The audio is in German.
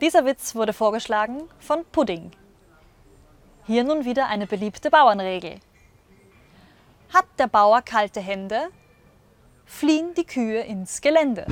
Dieser Witz wurde vorgeschlagen von Pudding. Hier nun wieder eine beliebte Bauernregel. Hat der Bauer kalte Hände, fliehen die Kühe ins Gelände.